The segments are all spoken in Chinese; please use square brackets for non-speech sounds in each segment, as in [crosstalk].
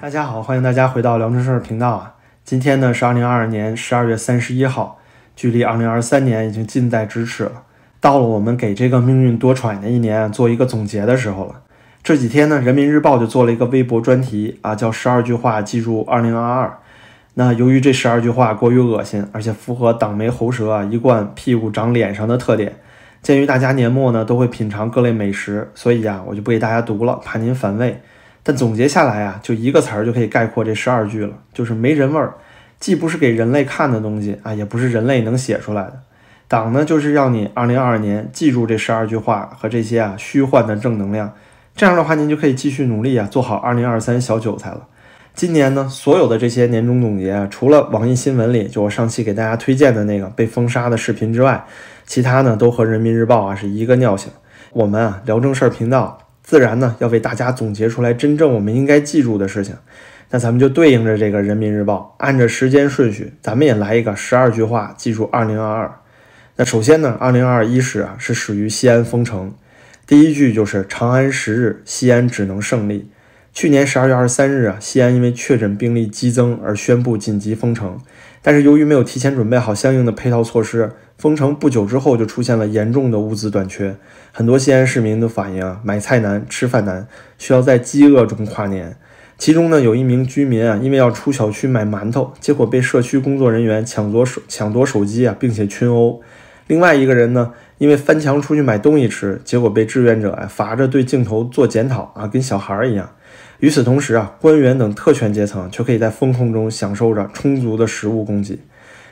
大家好，欢迎大家回到聊城事儿频道啊。今天呢是二零二二年十二月三十一号，距离二零二三年已经近在咫尺了。到了我们给这个命运多舛的一年做一个总结的时候了。这几天呢，人民日报就做了一个微博专题啊，叫“十二句话记住二零二二”。那由于这十二句话过于恶心，而且符合党媒喉舌啊一贯屁股长脸上的特点，鉴于大家年末呢都会品尝各类美食，所以啊，我就不给大家读了，怕您反胃。但总结下来啊，就一个词儿就可以概括这十二句了，就是没人味儿。既不是给人类看的东西啊，也不是人类能写出来的。党呢，就是让你二零二二年记住这十二句话和这些啊虚幻的正能量。这样的话，您就可以继续努力啊，做好二零二三小韭菜了。今年呢，所有的这些年终总结啊，除了网易新闻里就我上期给大家推荐的那个被封杀的视频之外，其他呢都和人民日报啊是一个尿性。我们啊聊正事儿频道。自然呢，要为大家总结出来真正我们应该记住的事情。那咱们就对应着这个人民日报，按着时间顺序，咱们也来一个十二句话，记住二零二二。那首先呢，二零二二伊始啊，是始于西安封城。第一句就是长安十日，西安只能胜利。去年十二月二十三日啊，西安因为确诊病例激增而宣布紧急封城，但是由于没有提前准备好相应的配套措施。封城不久之后，就出现了严重的物资短缺，很多西安市民都反映啊，买菜难，吃饭难，需要在饥饿中跨年。其中呢，有一名居民啊，因为要出小区买馒头，结果被社区工作人员抢夺手抢夺手机啊，并且群殴。另外一个人呢，因为翻墙出去买东西吃，结果被志愿者啊罚着对镜头做检讨啊，跟小孩一样。与此同时啊，官员等特权阶层却可以在风控中享受着充足的食物供给。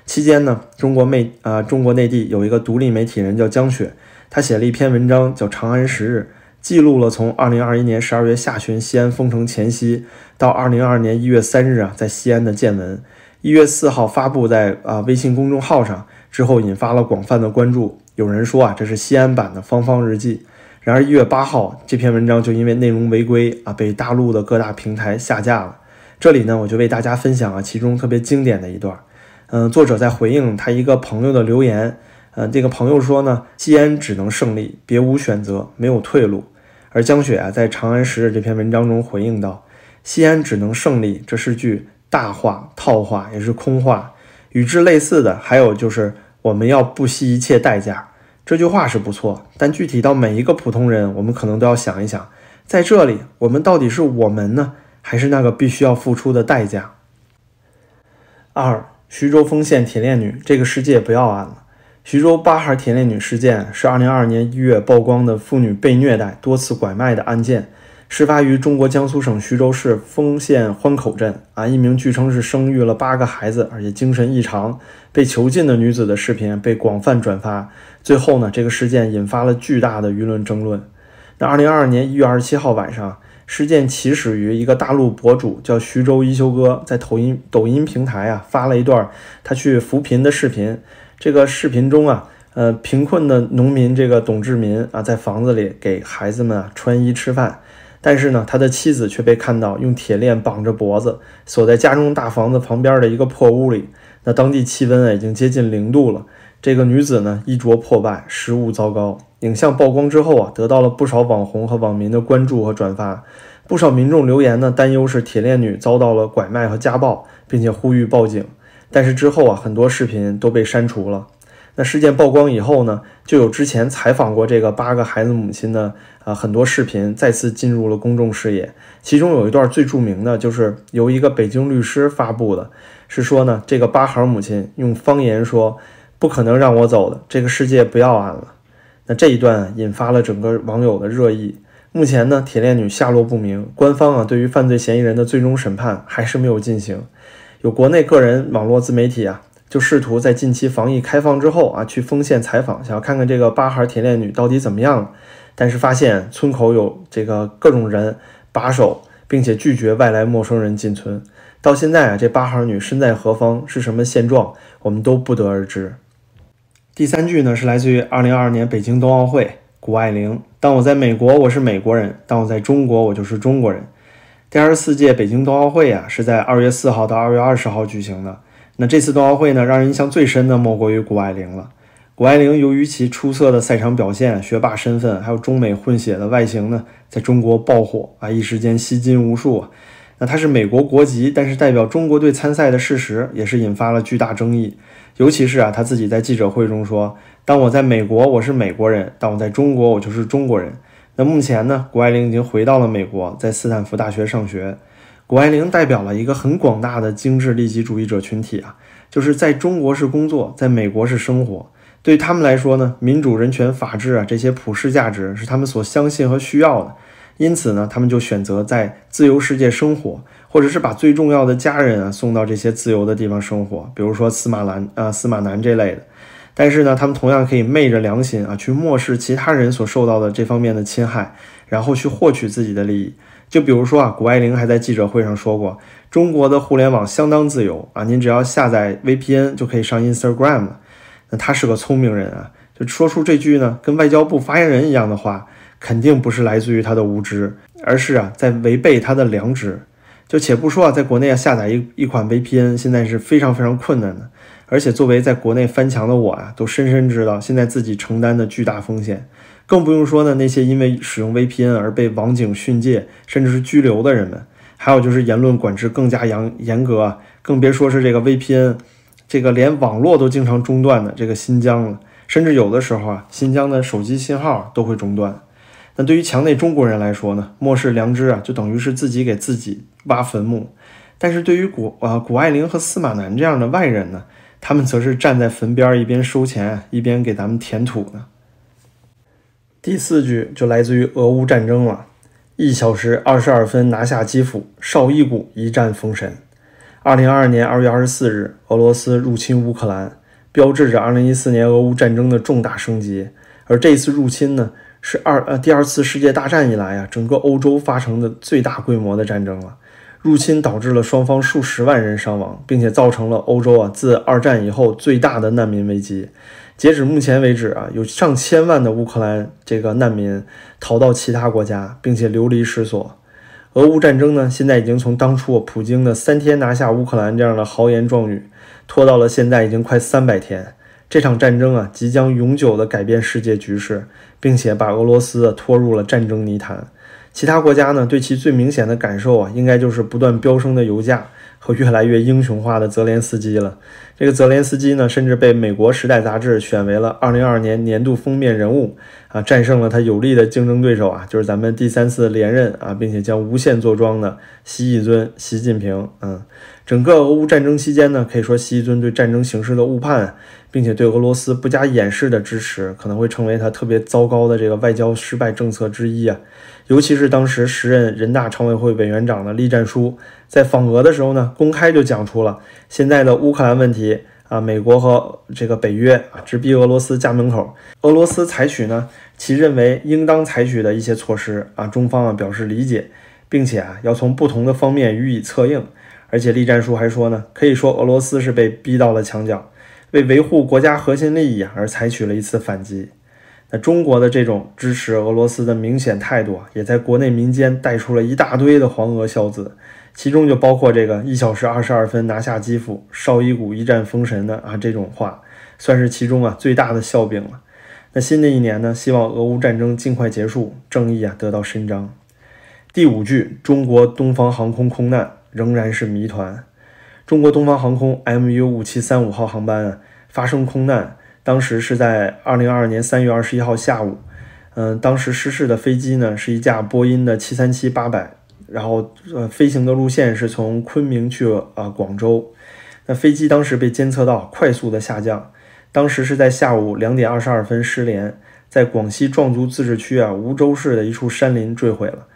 期间呢，中国内啊，中国内地有一个独立媒体人叫江雪，他写了一篇文章叫《长安十日》，记录了从二零二一年十二月下旬西安封城前夕到二零二二年一月三日啊，在西安的见闻。一月四号发布在啊微信公众号上之后，引发了广泛的关注。有人说啊，这是西安版的《芳芳日记》。然而一月八号，这篇文章就因为内容违规啊，被大陆的各大平台下架了。这里呢，我就为大家分享啊其中特别经典的一段。嗯，作者在回应他一个朋友的留言。嗯，这个朋友说呢，西安只能胜利，别无选择，没有退路。而江雪啊，在《长安十日》这篇文章中回应道：“西安只能胜利，这是句大话、套话，也是空话。与之类似的，还有就是我们要不惜一切代价。这句话是不错，但具体到每一个普通人，我们可能都要想一想，在这里，我们到底是我们呢，还是那个必须要付出的代价？”二。徐州丰县铁链女，这个世界不要俺了。徐州八孩铁链女事件是2022年1月曝光的妇女被虐待、多次拐卖的案件，事发于中国江苏省徐州市丰县欢口镇。啊，一名据称是生育了八个孩子，而且精神异常、被囚禁的女子的视频被广泛转发。最后呢，这个事件引发了巨大的舆论争论。那2022年1月27号晚上。事件起始于一个大陆博主叫徐州一休哥，在抖音抖音平台啊发了一段他去扶贫的视频。这个视频中啊，呃，贫困的农民这个董志民啊，在房子里给孩子们啊穿衣吃饭，但是呢，他的妻子却被看到用铁链绑着脖子，锁在家中大房子旁边的一个破屋里。那当地气温啊已经接近零度了。这个女子呢，衣着破败，食物糟糕。影像曝光之后啊，得到了不少网红和网民的关注和转发。不少民众留言呢，担忧是铁链女遭到了拐卖和家暴，并且呼吁报警。但是之后啊，很多视频都被删除了。那事件曝光以后呢，就有之前采访过这个八个孩子母亲的啊很多视频再次进入了公众视野。其中有一段最著名的就是由一个北京律师发布的，是说呢，这个八孩母亲用方言说：“不可能让我走的，这个世界不要俺了。”那这一段引发了整个网友的热议。目前呢，铁链女下落不明，官方啊对于犯罪嫌疑人的最终审判还是没有进行。有国内个人网络自媒体啊，就试图在近期防疫开放之后啊，去丰县采访，想要看看这个八孩铁链女到底怎么样了。但是发现村口有这个各种人把守，并且拒绝外来陌生人进村。到现在啊，这八孩女身在何方，是什么现状，我们都不得而知。第三句呢，是来自于二零二二年北京冬奥会，谷爱凌。当我在美国，我是美国人；当我在中国，我就是中国人。第二十四届北京冬奥会啊，是在二月四号到二月二十号举行的。那这次冬奥会呢，让人印象最深的莫过于谷爱凌了。谷爱凌由于其出色的赛场表现、学霸身份，还有中美混血的外形呢，在中国爆火啊，一时间吸金无数。那他是美国国籍，但是代表中国队参赛的事实也是引发了巨大争议。尤其是啊，他自己在记者会中说：“当我在美国，我是美国人；当我在中国，我就是中国人。”那目前呢，谷爱凌已经回到了美国，在斯坦福大学上学。谷爱凌代表了一个很广大的精致利己主义者群体啊，就是在中国是工作，在美国是生活。对他们来说呢，民主、人权、法治啊这些普世价值是他们所相信和需要的。因此呢，他们就选择在自由世界生活，或者是把最重要的家人啊送到这些自由的地方生活，比如说司马兰啊、司马南这类的。但是呢，他们同样可以昧着良心啊，去漠视其他人所受到的这方面的侵害，然后去获取自己的利益。就比如说啊，谷爱凌还在记者会上说过，中国的互联网相当自由啊，您只要下载 VPN 就可以上 Instagram 了。那他是个聪明人啊，就说出这句呢，跟外交部发言人一样的话。肯定不是来自于他的无知，而是啊在违背他的良知。就且不说啊，在国内啊下载一一款 VPN 现在是非常非常困难的，而且作为在国内翻墙的我啊，都深深知道现在自己承担的巨大风险。更不用说呢那些因为使用 VPN 而被网警训诫甚至是拘留的人们，还有就是言论管制更加严严格啊，更别说是这个 VPN，这个连网络都经常中断的这个新疆了，甚至有的时候啊，新疆的手机信号都会中断。那对于墙内中国人来说呢，漠视良知啊，就等于是自己给自己挖坟墓；但是对于谷啊谷爱凌和司马南这样的外人呢，他们则是站在坟边一边收钱一边给咱们填土呢。第四句就来自于俄乌战争了：一小时二十二分拿下基辅，绍伊古一战封神。二零二二年二月二十四日，俄罗斯入侵乌克兰，标志着二零一四年俄乌战争的重大升级。而这次入侵呢？是二呃第二次世界大战以来啊，整个欧洲发生的最大规模的战争了。入侵导致了双方数十万人伤亡，并且造成了欧洲啊自二战以后最大的难民危机。截止目前为止啊，有上千万的乌克兰这个难民逃到其他国家，并且流离失所。俄乌战争呢，现在已经从当初普京的三天拿下乌克兰这样的豪言壮语，拖到了现在已经快三百天。这场战争啊，即将永久地改变世界局势，并且把俄罗斯拖入了战争泥潭。其他国家呢，对其最明显的感受啊，应该就是不断飙升的油价和越来越英雄化的泽连斯基了。这个泽连斯基呢，甚至被美国《时代》杂志选为了2022年年度封面人物啊，战胜了他有力的竞争对手啊，就是咱们第三次连任啊，并且将无限坐庄的习尊习近平。嗯，整个俄乌战争期间呢，可以说习尊对战争形势的误判，并且对俄罗斯不加掩饰的支持，可能会成为他特别糟糕的这个外交失败政策之一啊。尤其是当时时任人大常委会委员长的栗战书，在访俄的时候呢，公开就讲出了现在的乌克兰问题啊，美国和这个北约啊，直逼俄罗斯家门口，俄罗斯采取呢其认为应当采取的一些措施啊，中方啊表示理解，并且啊要从不同的方面予以策应。而且栗战书还说呢，可以说俄罗斯是被逼到了墙角，为维护国家核心利益而采取了一次反击。那中国的这种支持俄罗斯的明显态度啊，也在国内民间带出了一大堆的黄俄孝子，其中就包括这个一小时二十二分拿下基辅，绍伊古一战封神的啊这种话，算是其中啊最大的笑柄了。那新的一年呢，希望俄乌战争尽快结束，正义啊得到伸张。第五句，中国东方航空空难仍然是谜团。中国东方航空 MU 五七三五号航班发生空难。当时是在二零二二年三月二十一号下午，嗯，当时失事的飞机呢是一架波音的七三七八百，然后呃飞行的路线是从昆明去啊广州，那飞机当时被监测到快速的下降，当时是在下午两点二十二分失联，在广西壮族自治区啊梧州市的一处山林坠毁了。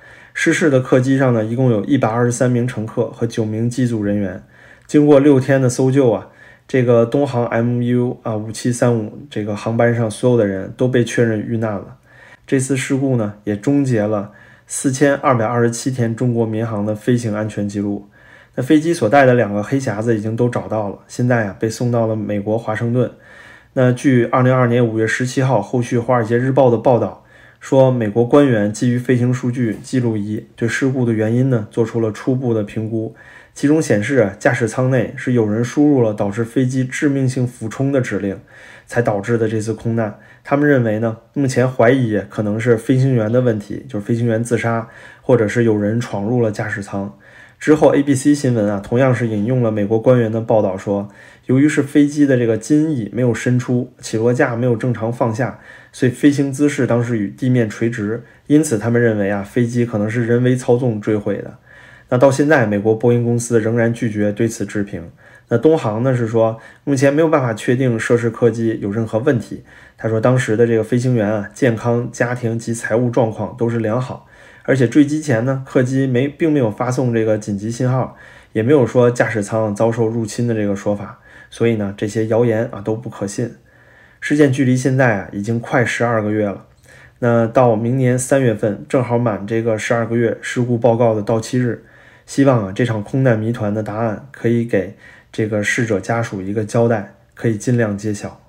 失事的客机上呢一共有一百二十三名乘客和九名机组人员，经过六天的搜救啊。这个东航 MU 啊五七三五这个航班上所有的人都被确认遇难了。这次事故呢，也终结了四千二百二十七天中国民航的飞行安全记录。那飞机所带的两个黑匣子已经都找到了，现在啊被送到了美国华盛顿。那据二零二二年五月十七号后续《华尔街日报》的报道说，美国官员基于飞行数据记录仪对事故的原因呢做出了初步的评估。其中显示啊，驾驶舱内是有人输入了导致飞机致命性俯冲的指令，才导致的这次空难。他们认为呢，目前怀疑可能是飞行员的问题，就是飞行员自杀，或者是有人闯入了驾驶舱。之后，ABC 新闻啊，同样是引用了美国官员的报道说，由于是飞机的这个襟翼没有伸出，起落架没有正常放下，所以飞行姿势当时与地面垂直，因此他们认为啊，飞机可能是人为操纵坠毁的。那到现在，美国波音公司仍然拒绝对此置评。那东航呢是说，目前没有办法确定涉事客机有任何问题。他说，当时的这个飞行员啊，健康、家庭及财务状况都是良好，而且坠机前呢，客机没并没有发送这个紧急信号，也没有说驾驶舱遭受入侵的这个说法。所以呢，这些谣言啊都不可信。事件距离现在啊已经快十二个月了。那到明年三月份，正好满这个十二个月事故报告的到期日。希望啊，这场空难谜团的答案可以给。这个逝者家属一个交代，可以尽量揭晓。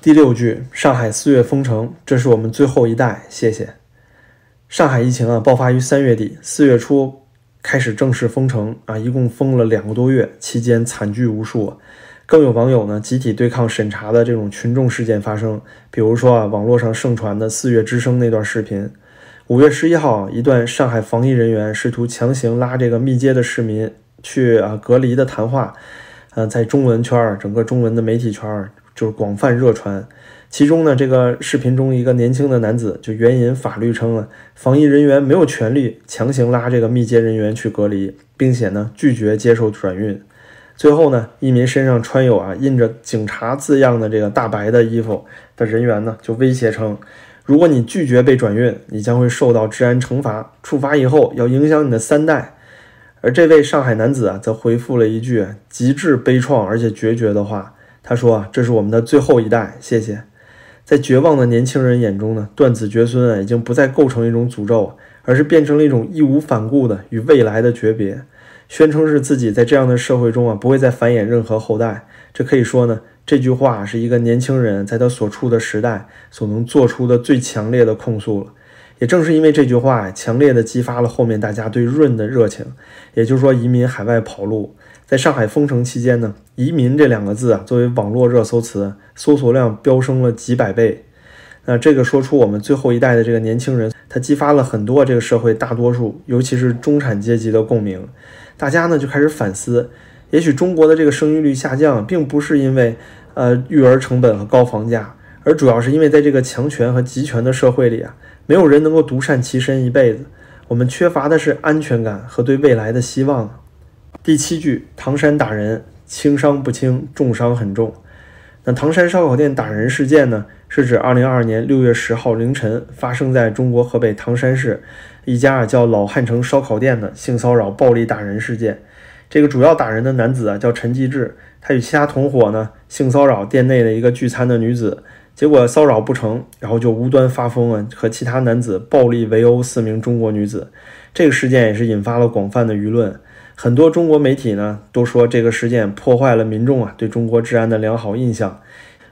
第六句，上海四月封城，这是我们最后一代，谢谢。上海疫情啊，爆发于三月底，四月初开始正式封城啊，一共封了两个多月，期间惨剧无数，更有网友呢集体对抗审查的这种群众事件发生，比如说啊，网络上盛传的四月之声那段视频。五月十一号，一段上海防疫人员试图强行拉这个密接的市民。去啊隔离的谈话，呃，在中文圈儿，整个中文的媒体圈儿就是广泛热传。其中呢，这个视频中一个年轻的男子就援引法律称了，防疫人员没有权利强行拉这个密接人员去隔离，并且呢拒绝接受转运。最后呢，一名身上穿有啊印着警察字样的这个大白的衣服的人员呢，就威胁称，如果你拒绝被转运，你将会受到治安惩罚，处罚以后要影响你的三代。而这位上海男子啊，则回复了一句极致悲怆而且决绝的话。他说：“啊，这是我们的最后一代，谢谢。”在绝望的年轻人眼中呢，断子绝孙啊，已经不再构成一种诅咒，而是变成了一种义无反顾的与未来的诀别。宣称是自己在这样的社会中啊，不会再繁衍任何后代。这可以说呢，这句话是一个年轻人在他所处的时代所能做出的最强烈的控诉了。也正是因为这句话，强烈的激发了后面大家对润的热情。也就是说，移民海外跑路，在上海封城期间呢，移民这两个字啊，作为网络热搜词，搜索量飙升了几百倍。那这个说出我们最后一代的这个年轻人，他激发了很多这个社会大多数，尤其是中产阶级的共鸣。大家呢就开始反思，也许中国的这个生育率下降，并不是因为呃育儿成本和高房价，而主要是因为在这个强权和集权的社会里啊。没有人能够独善其身一辈子，我们缺乏的是安全感和对未来的希望。第七句，唐山打人，轻伤不轻，重伤很重。那唐山烧烤店打人事件呢，是指二零二二年六月十号凌晨发生在中国河北唐山市一家啊叫老汉城烧烤店的性骚扰、暴力打人事件。这个主要打人的男子啊叫陈继志，他与其他同伙呢性骚扰店内的一个聚餐的女子。结果骚扰不成，然后就无端发疯啊，和其他男子暴力围殴四名中国女子。这个事件也是引发了广泛的舆论，很多中国媒体呢都说这个事件破坏了民众啊对中国治安的良好印象。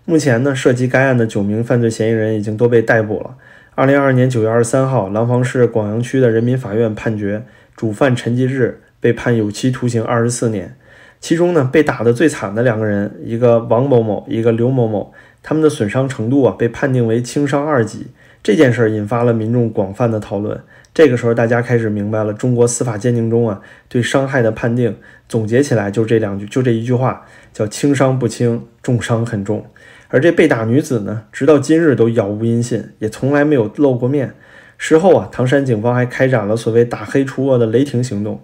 目前呢，涉及该案的九名犯罪嫌疑人已经都被逮捕了。二零二二年九月二十三号，廊坊市广阳区的人民法院判决，主犯陈继志被判有期徒刑二十四年。其中呢，被打得最惨的两个人，一个王某某，一个刘某某。他们的损伤程度啊，被判定为轻伤二级。这件事儿引发了民众广泛的讨论。这个时候，大家开始明白了中国司法鉴定中啊对伤害的判定，总结起来就这两句，就这一句话，叫轻伤不轻，重伤很重。而这被打女子呢，直到今日都杳无音信，也从来没有露过面。事后啊，唐山警方还开展了所谓打黑除恶的雷霆行动。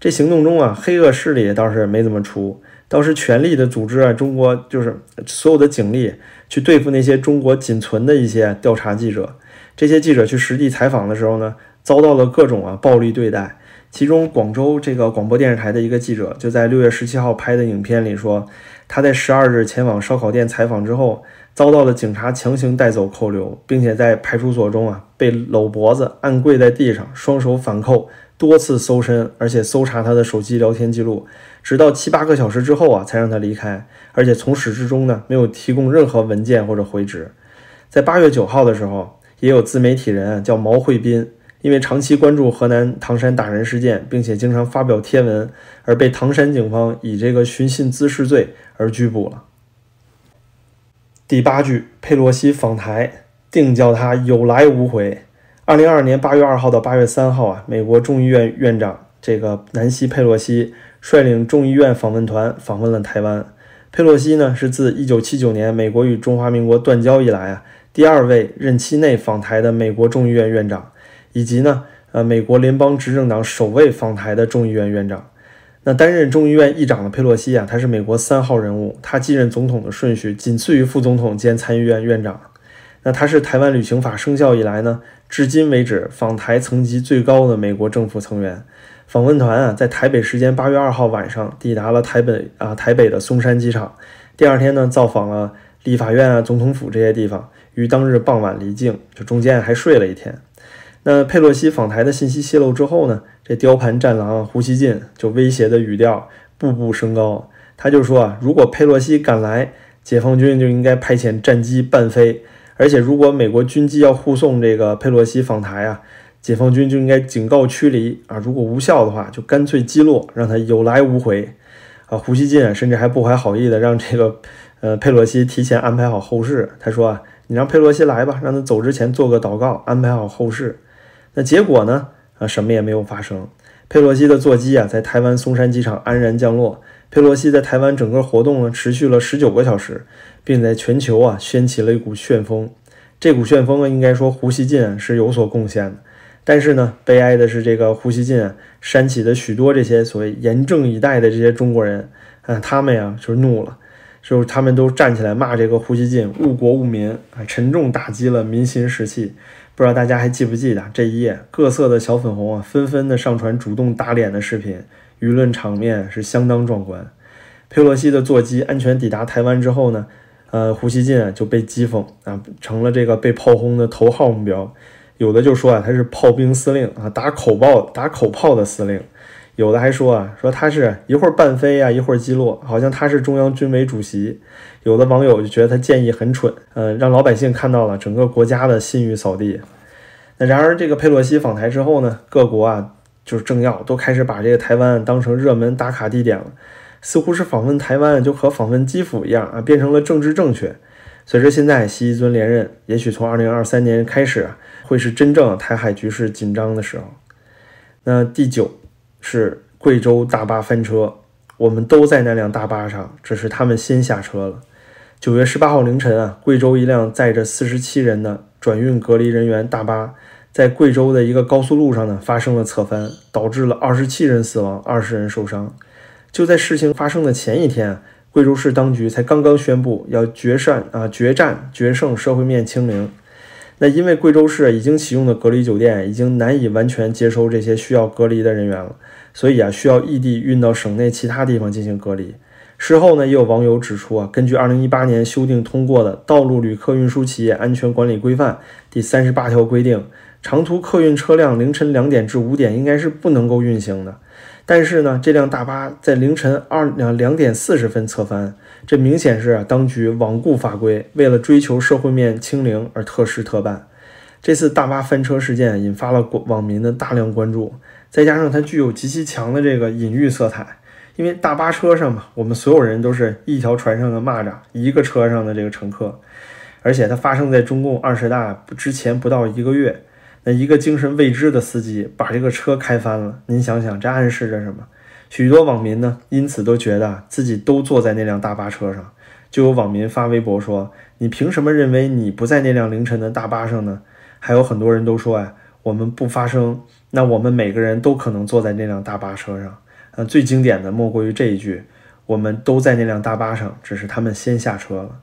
这行动中啊，黑恶势力倒是没怎么除。倒是全力的组织啊，中国就是所有的警力去对付那些中国仅存的一些调查记者。这些记者去实地采访的时候呢，遭到了各种啊暴力对待。其中，广州这个广播电视台的一个记者就在六月十七号拍的影片里说，他在十二日前往烧烤店采访之后，遭到了警察强行带走扣留，并且在派出所中啊被搂脖子、按跪在地上，双手反扣。多次搜身，而且搜查他的手机聊天记录，直到七八个小时之后啊，才让他离开。而且从始至终呢，没有提供任何文件或者回执。在八月九号的时候，也有自媒体人叫毛慧斌，因为长期关注河南唐山打人事件，并且经常发表贴文，而被唐山警方以这个寻衅滋事罪而拘捕了。第八句，佩洛西访台，定叫他有来无回。二零二二年八月二号到八月三号啊，美国众议院院长这个南希·佩洛西率领众议院访问团访问了台湾。佩洛西呢，是自1979年美国与中华民国断交以来啊，第二位任期内访台的美国众议院院长，以及呢，呃，美国联邦执政党首位访台的众议院院长。那担任众议院议长的佩洛西啊，他是美国三号人物，他继任总统的顺序仅次于副总统兼参议院院长。那他是台湾旅行法生效以来呢，至今为止访台层级最高的美国政府成员。访问团啊，在台北时间八月二号晚上抵达了台北啊台北的松山机场。第二天呢，造访了立法院啊、总统府这些地方，于当日傍晚离境，就中间还睡了一天。那佩洛西访台的信息泄露之后呢，这雕盘战狼胡锡进就威胁的语调步步升高。他就说啊，如果佩洛西敢来，解放军就应该派遣战机伴飞，而且如果美国军机要护送这个佩洛西访台啊。解放军就应该警告驱离啊！如果无效的话，就干脆击落，让他有来无回。啊，胡锡进甚至还不怀好意的让这个呃佩洛西提前安排好后事。他说啊，你让佩洛西来吧，让他走之前做个祷告，安排好后事。那结果呢？啊，什么也没有发生。佩洛西的座机啊，在台湾松山机场安然降落。佩洛西在台湾整个活动呢，持续了十九个小时，并在全球啊掀起了一股旋风。这股旋风啊，应该说胡锡进是有所贡献的。但是呢，悲哀的是，这个胡锡进啊，煽起的许多这些所谓严阵以待的这些中国人，啊，他们呀就是怒了，就是他们都站起来骂这个胡锡进误国误民啊，沉重打击了民心士气。不知道大家还记不记得这一夜，各色的小粉红啊，纷纷的上传主动打脸的视频，舆论场面是相当壮观。佩洛西的座机安全抵达台湾之后呢，呃，胡锡进就被讥讽啊，成了这个被炮轰的头号目标。有的就说啊，他是炮兵司令啊，打口炮打口炮的司令；有的还说啊，说他是一会儿半飞啊，一会儿击落，好像他是中央军委主席。有的网友就觉得他建议很蠢，呃，让老百姓看到了整个国家的信誉扫地。那然而这个佩洛西访台之后呢，各国啊就是政要都开始把这个台湾当成热门打卡地点了，似乎是访问台湾就和访问基辅一样啊，变成了政治正确。随着现在习尊连任，也许从二零二三年开始啊。会是真正台海局势紧张的时候。那第九是贵州大巴翻车，我们都在那辆大巴上，只是他们先下车了。九月十八号凌晨啊，贵州一辆载着四十七人的转运隔离人员大巴，在贵州的一个高速路上呢发生了侧翻，导致了二十七人死亡，二十人受伤。就在事情发生的前一天，贵州市当局才刚刚宣布要决战啊决战决胜社会面清零。那因为贵州市已经启用的隔离酒店已经难以完全接收这些需要隔离的人员了，所以啊，需要异地运到省内其他地方进行隔离。事后呢，也有网友指出啊，根据2018年修订通过的《道路旅客运输企业安全管理规范》第三十八条规定，长途客运车辆凌晨两点至五点应该是不能够运行的。但是呢，这辆大巴在凌晨二两两点四十分侧翻。这明显是当局罔顾法规，为了追求社会面清零而特事特办。这次大巴翻车事件引发了网民的大量关注，再加上它具有极其强的这个隐喻色彩，因为大巴车上嘛，我们所有人都是一条船上的蚂蚱，一个车上的这个乘客，而且它发生在中共二十大之前不到一个月，那一个精神未知的司机把这个车开翻了，您想想这暗示着什么？许多网民呢，因此都觉得自己都坐在那辆大巴车上。就有网民发微博说：“你凭什么认为你不在那辆凌晨的大巴上呢？”还有很多人都说：“哎，我们不发声，那我们每个人都可能坐在那辆大巴车上。”呃，最经典的莫过于这一句：“我们都在那辆大巴上，只是他们先下车了。”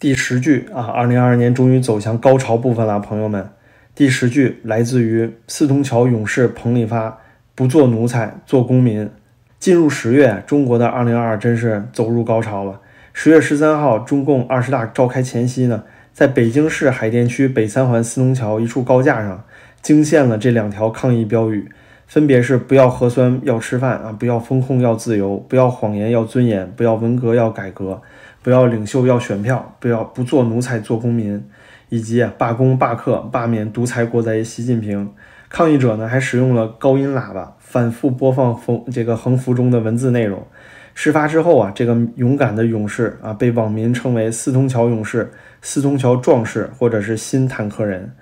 第十句啊，二零二二年终于走向高潮部分了，朋友们。第十句来自于四通桥勇士彭立发：“不做奴才，做公民。”进入十月，中国的二零二二真是走入高潮了。十月十三号，中共二十大召开前夕呢，在北京市海淀区北三环四通桥一处高架上，惊现了这两条抗议标语，分别是“不要核酸，要吃饭啊；不要风控，要自由；不要谎言，要尊严；不要文革，要改革；不要领袖，要选票；不要不做奴才，做公民；以及罢工、罢课、罢免独裁国贼习近平。抗议者呢，还使用了高音喇叭。反复播放横这个横幅中的文字内容。事发之后啊，这个勇敢的勇士啊，被网民称为“四通桥勇士”“四通桥壮士”或者是“新坦克人”。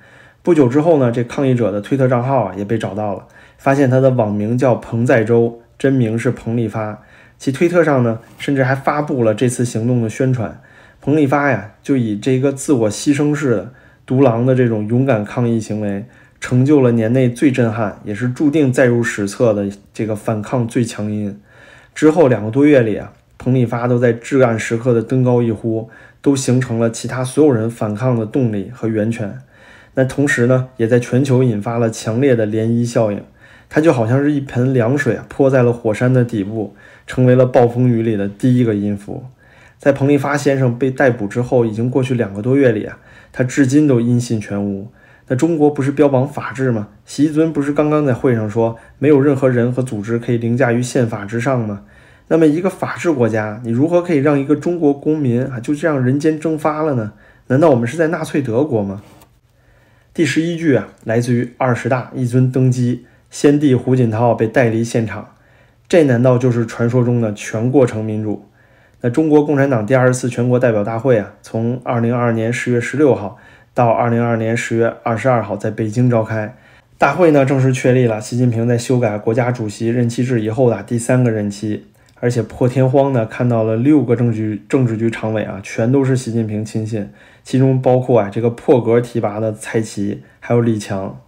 不久之后呢，这抗议者的推特账号啊也被找到了，发现他的网名叫彭在洲，真名是彭立发。其推特上呢，甚至还发布了这次行动的宣传。彭立发呀，就以这个自我牺牲式的独狼的这种勇敢抗议行为，成就了年内最震撼，也是注定载入史册的这个反抗最强音。之后两个多月里啊，彭立发都在至暗时刻的登高一呼，都形成了其他所有人反抗的动力和源泉。那同时呢，也在全球引发了强烈的涟漪效应。它就好像是一盆凉水啊，泼在了火山的底部。成为了暴风雨里的第一个音符。在彭立发先生被逮捕之后，已经过去两个多月里啊，他至今都音信全无。那中国不是标榜法治吗？习尊不是刚刚在会上说，没有任何人和组织可以凌驾于宪法之上吗？那么一个法治国家，你如何可以让一个中国公民啊就这样人间蒸发了呢？难道我们是在纳粹德国吗？第十一句啊，来自于二十大，一尊登基，先帝胡锦涛被带离现场。这难道就是传说中的全过程民主？那中国共产党第二十次全国代表大会啊，从二零二二年十月十六号到二零二二年十月二十二号在北京召开。大会呢正式确立了习近平在修改国家主席任期制以后的第三个任期，而且破天荒的看到了六个政局政治局常委啊，全都是习近平亲信，其中包括啊这个破格提拔的蔡奇，还有李强。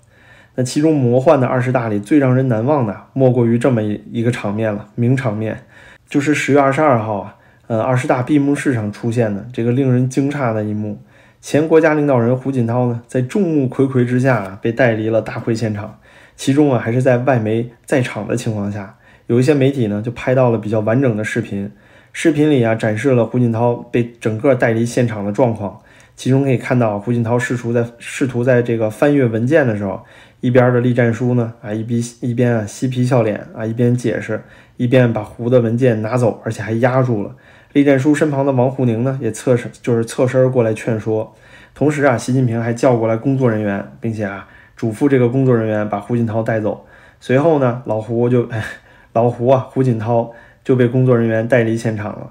那其中魔幻的二十大里最让人难忘的，莫过于这么一一个场面了，名场面，就是十月二十二号啊，呃，二十大闭幕式上出现的这个令人惊诧的一幕。前国家领导人胡锦涛呢，在众目睽睽之下啊被带离了大会现场，其中啊，还是在外媒在场的情况下，有一些媒体呢就拍到了比较完整的视频，视频里啊展示了胡锦涛被整个带离现场的状况，其中可以看到胡锦涛试图在试图在这个翻阅文件的时候。一边的栗战书呢，啊，一边一边啊嬉皮笑脸啊，一边解释，一边把胡的文件拿走，而且还压住了。栗战书身旁的王沪宁呢，也侧身就是侧身过来劝说。同时啊，习近平还叫过来工作人员，并且啊嘱咐这个工作人员把胡锦涛带走。随后呢，老胡就 [laughs] 老胡啊，胡锦涛就被工作人员带离现场了。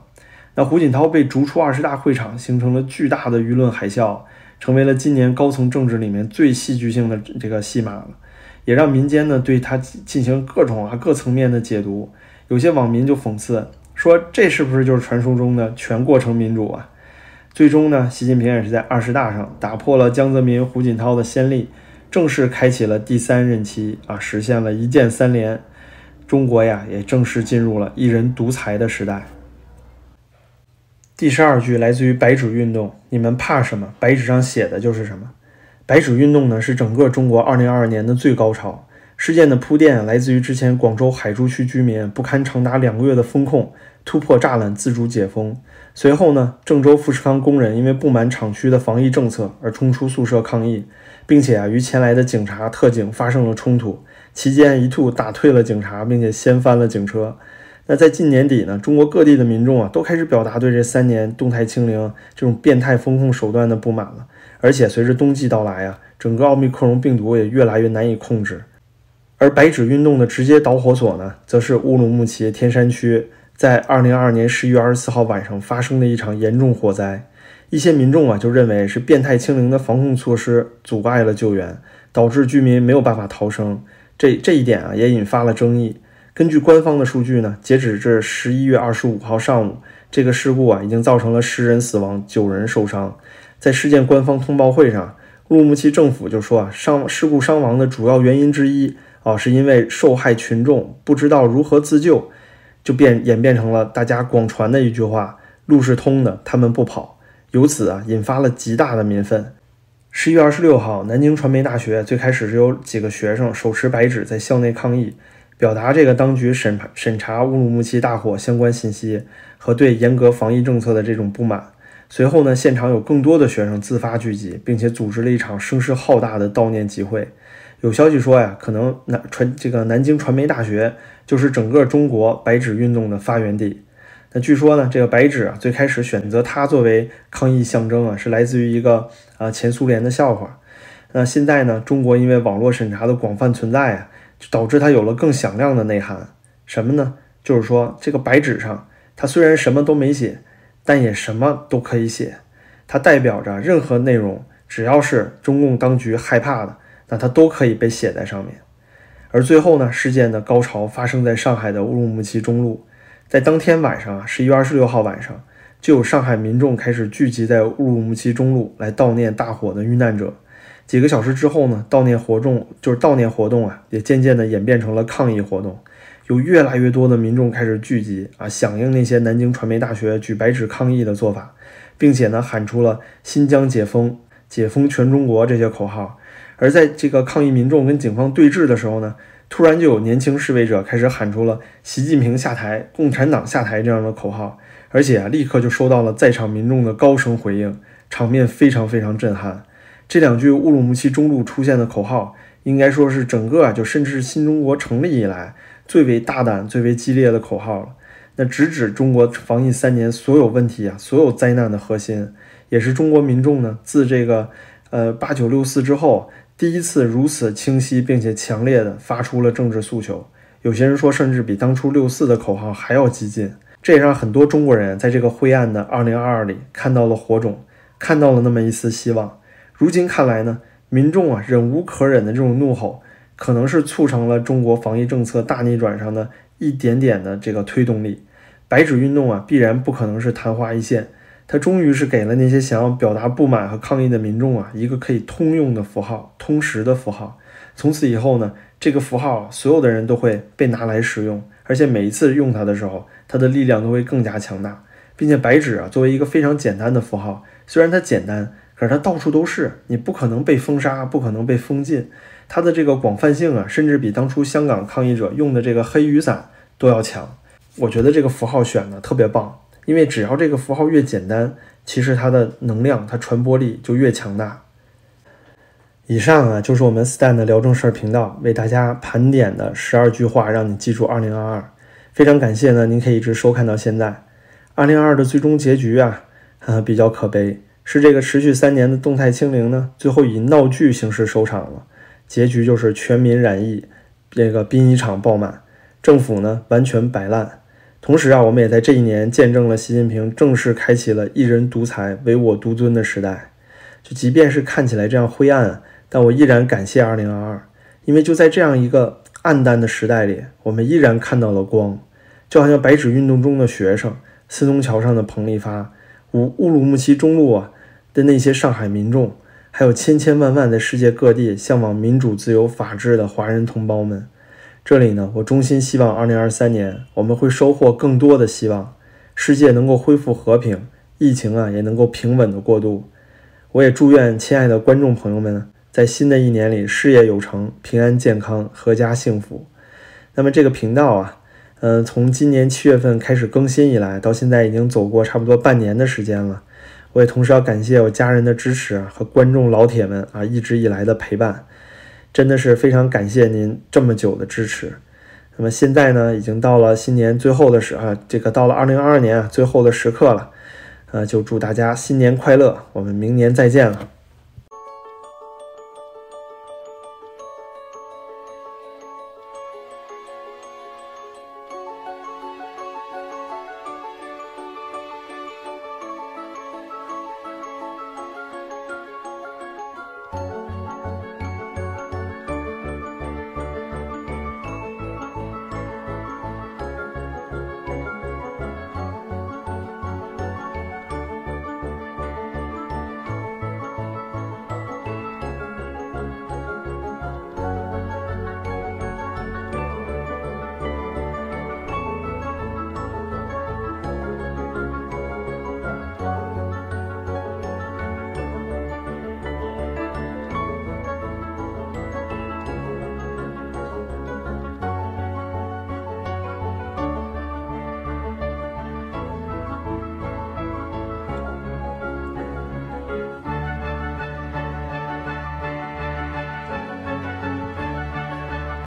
那胡锦涛被逐出二十大会场，形成了巨大的舆论海啸。成为了今年高层政治里面最戏剧性的这个戏码了，也让民间呢对他进行各种啊各层面的解读。有些网民就讽刺说：“这是不是就是传说中的全过程民主啊？”最终呢，习近平也是在二十大上打破了江泽民、胡锦涛的先例，正式开启了第三任期啊，实现了一键三连，中国呀也正式进入了一人独裁的时代。第十二句来自于白纸运动，你们怕什么？白纸上写的就是什么。白纸运动呢，是整个中国二零二二年的最高潮。事件的铺垫来自于之前广州海珠区居民不堪长达两个月的封控，突破栅栏自主解封。随后呢，郑州富士康工人因为不满厂区的防疫政策而冲出宿舍抗议，并且啊与前来的警察特警发生了冲突，期间一度打退了警察，并且掀翻了警车。那在近年底呢，中国各地的民众啊，都开始表达对这三年动态清零这种变态风控手段的不满了。而且随着冬季到来啊，整个奥密克戎病毒也越来越难以控制。而白纸运动的直接导火索呢，则是乌鲁木齐天山区在二零二二年十一月二十四号晚上发生的一场严重火灾。一些民众啊，就认为是变态清零的防控措施阻碍了救援，导致居民没有办法逃生。这这一点啊，也引发了争议。根据官方的数据呢，截止至十一月二十五号上午，这个事故啊已经造成了十人死亡，九人受伤。在事件官方通报会上，乌鲁木齐政府就说啊，伤事故伤亡的主要原因之一啊，是因为受害群众不知道如何自救，就变演变成了大家广传的一句话：“路是通的，他们不跑。”由此啊，引发了极大的民愤。十一月二十六号，南京传媒大学最开始是有几个学生手持白纸在校内抗议。表达这个当局审审查乌鲁木齐大火相关信息和对严格防疫政策的这种不满。随后呢，现场有更多的学生自发聚集，并且组织了一场声势浩大的悼念集会。有消息说呀，可能南传这个南京传媒大学就是整个中国白纸运动的发源地。那据说呢，这个白纸啊，最开始选择它作为抗议象征啊，是来自于一个啊前苏联的笑话。那现在呢，中国因为网络审查的广泛存在啊。就导致它有了更响亮的内涵，什么呢？就是说，这个白纸上，它虽然什么都没写，但也什么都可以写。它代表着任何内容只要是中共当局害怕的，那它都可以被写在上面。而最后呢，事件的高潮发生在上海的乌鲁木齐中路，在当天晚上啊，十一月二十六号晚上，就有上海民众开始聚集在乌鲁木齐中路来悼念大火的遇难者。几个小时之后呢，悼念活动就是悼念活动啊，也渐渐的演变成了抗议活动，有越来越多的民众开始聚集啊，响应那些南京传媒大学举白纸抗议的做法，并且呢，喊出了“新疆解封”“解封全中国”这些口号。而在这个抗议民众跟警方对峙的时候呢，突然就有年轻示威者开始喊出了“习近平下台，共产党下台”这样的口号，而且啊，立刻就收到了在场民众的高声回应，场面非常非常震撼。这两句乌鲁木齐中路出现的口号，应该说是整个啊，就甚至是新中国成立以来最为大胆、最为激烈的口号了。那直指中国防疫三年所有问题啊、所有灾难的核心，也是中国民众呢自这个呃八九六四之后第一次如此清晰并且强烈的发出了政治诉求。有些人说，甚至比当初六四的口号还要激进。这也让很多中国人在这个灰暗的二零二二里看到了火种，看到了那么一丝希望。如今看来呢，民众啊忍无可忍的这种怒吼，可能是促成了中国防疫政策大逆转上的一点点的这个推动力。白纸运动啊，必然不可能是昙花一现，它终于是给了那些想要表达不满和抗议的民众啊一个可以通用的符号，通识的符号。从此以后呢，这个符号所有的人都会被拿来使用，而且每一次用它的时候，它的力量都会更加强大，并且白纸啊作为一个非常简单的符号，虽然它简单。可是它到处都是，你不可能被封杀，不可能被封禁。它的这个广泛性啊，甚至比当初香港抗议者用的这个黑雨伞都要强。我觉得这个符号选的特别棒，因为只要这个符号越简单，其实它的能量、它传播力就越强大。以上啊，就是我们 Stan 的聊正事儿频道为大家盘点的十二句话，让你记住2022。非常感谢呢，您可以一直收看到现在。2022的最终结局啊，呃，比较可悲。是这个持续三年的动态清零呢，最后以闹剧形式收场了，结局就是全民染疫，这个殡仪场爆满，政府呢完全摆烂。同时啊，我们也在这一年见证了习近平正式开启了一人独裁、唯我独尊的时代。就即便是看起来这样灰暗，但我依然感谢2022，因为就在这样一个暗淡的时代里，我们依然看到了光。就好像白纸运动中的学生，四通桥上的彭丽发，乌乌鲁木齐中路啊。的那些上海民众，还有千千万万在世界各地向往民主、自由、法治的华人同胞们，这里呢，我衷心希望2023年我们会收获更多的希望，世界能够恢复和平，疫情啊也能够平稳的过渡。我也祝愿亲爱的观众朋友们在新的一年里事业有成、平安健康、阖家幸福。那么这个频道啊，嗯，从今年七月份开始更新以来，到现在已经走过差不多半年的时间了。我也同时要感谢我家人的支持和观众老铁们啊一直以来的陪伴，真的是非常感谢您这么久的支持。那么现在呢，已经到了新年最后的时啊，这个到了二零二二年啊最后的时刻了，呃，就祝大家新年快乐，我们明年再见了。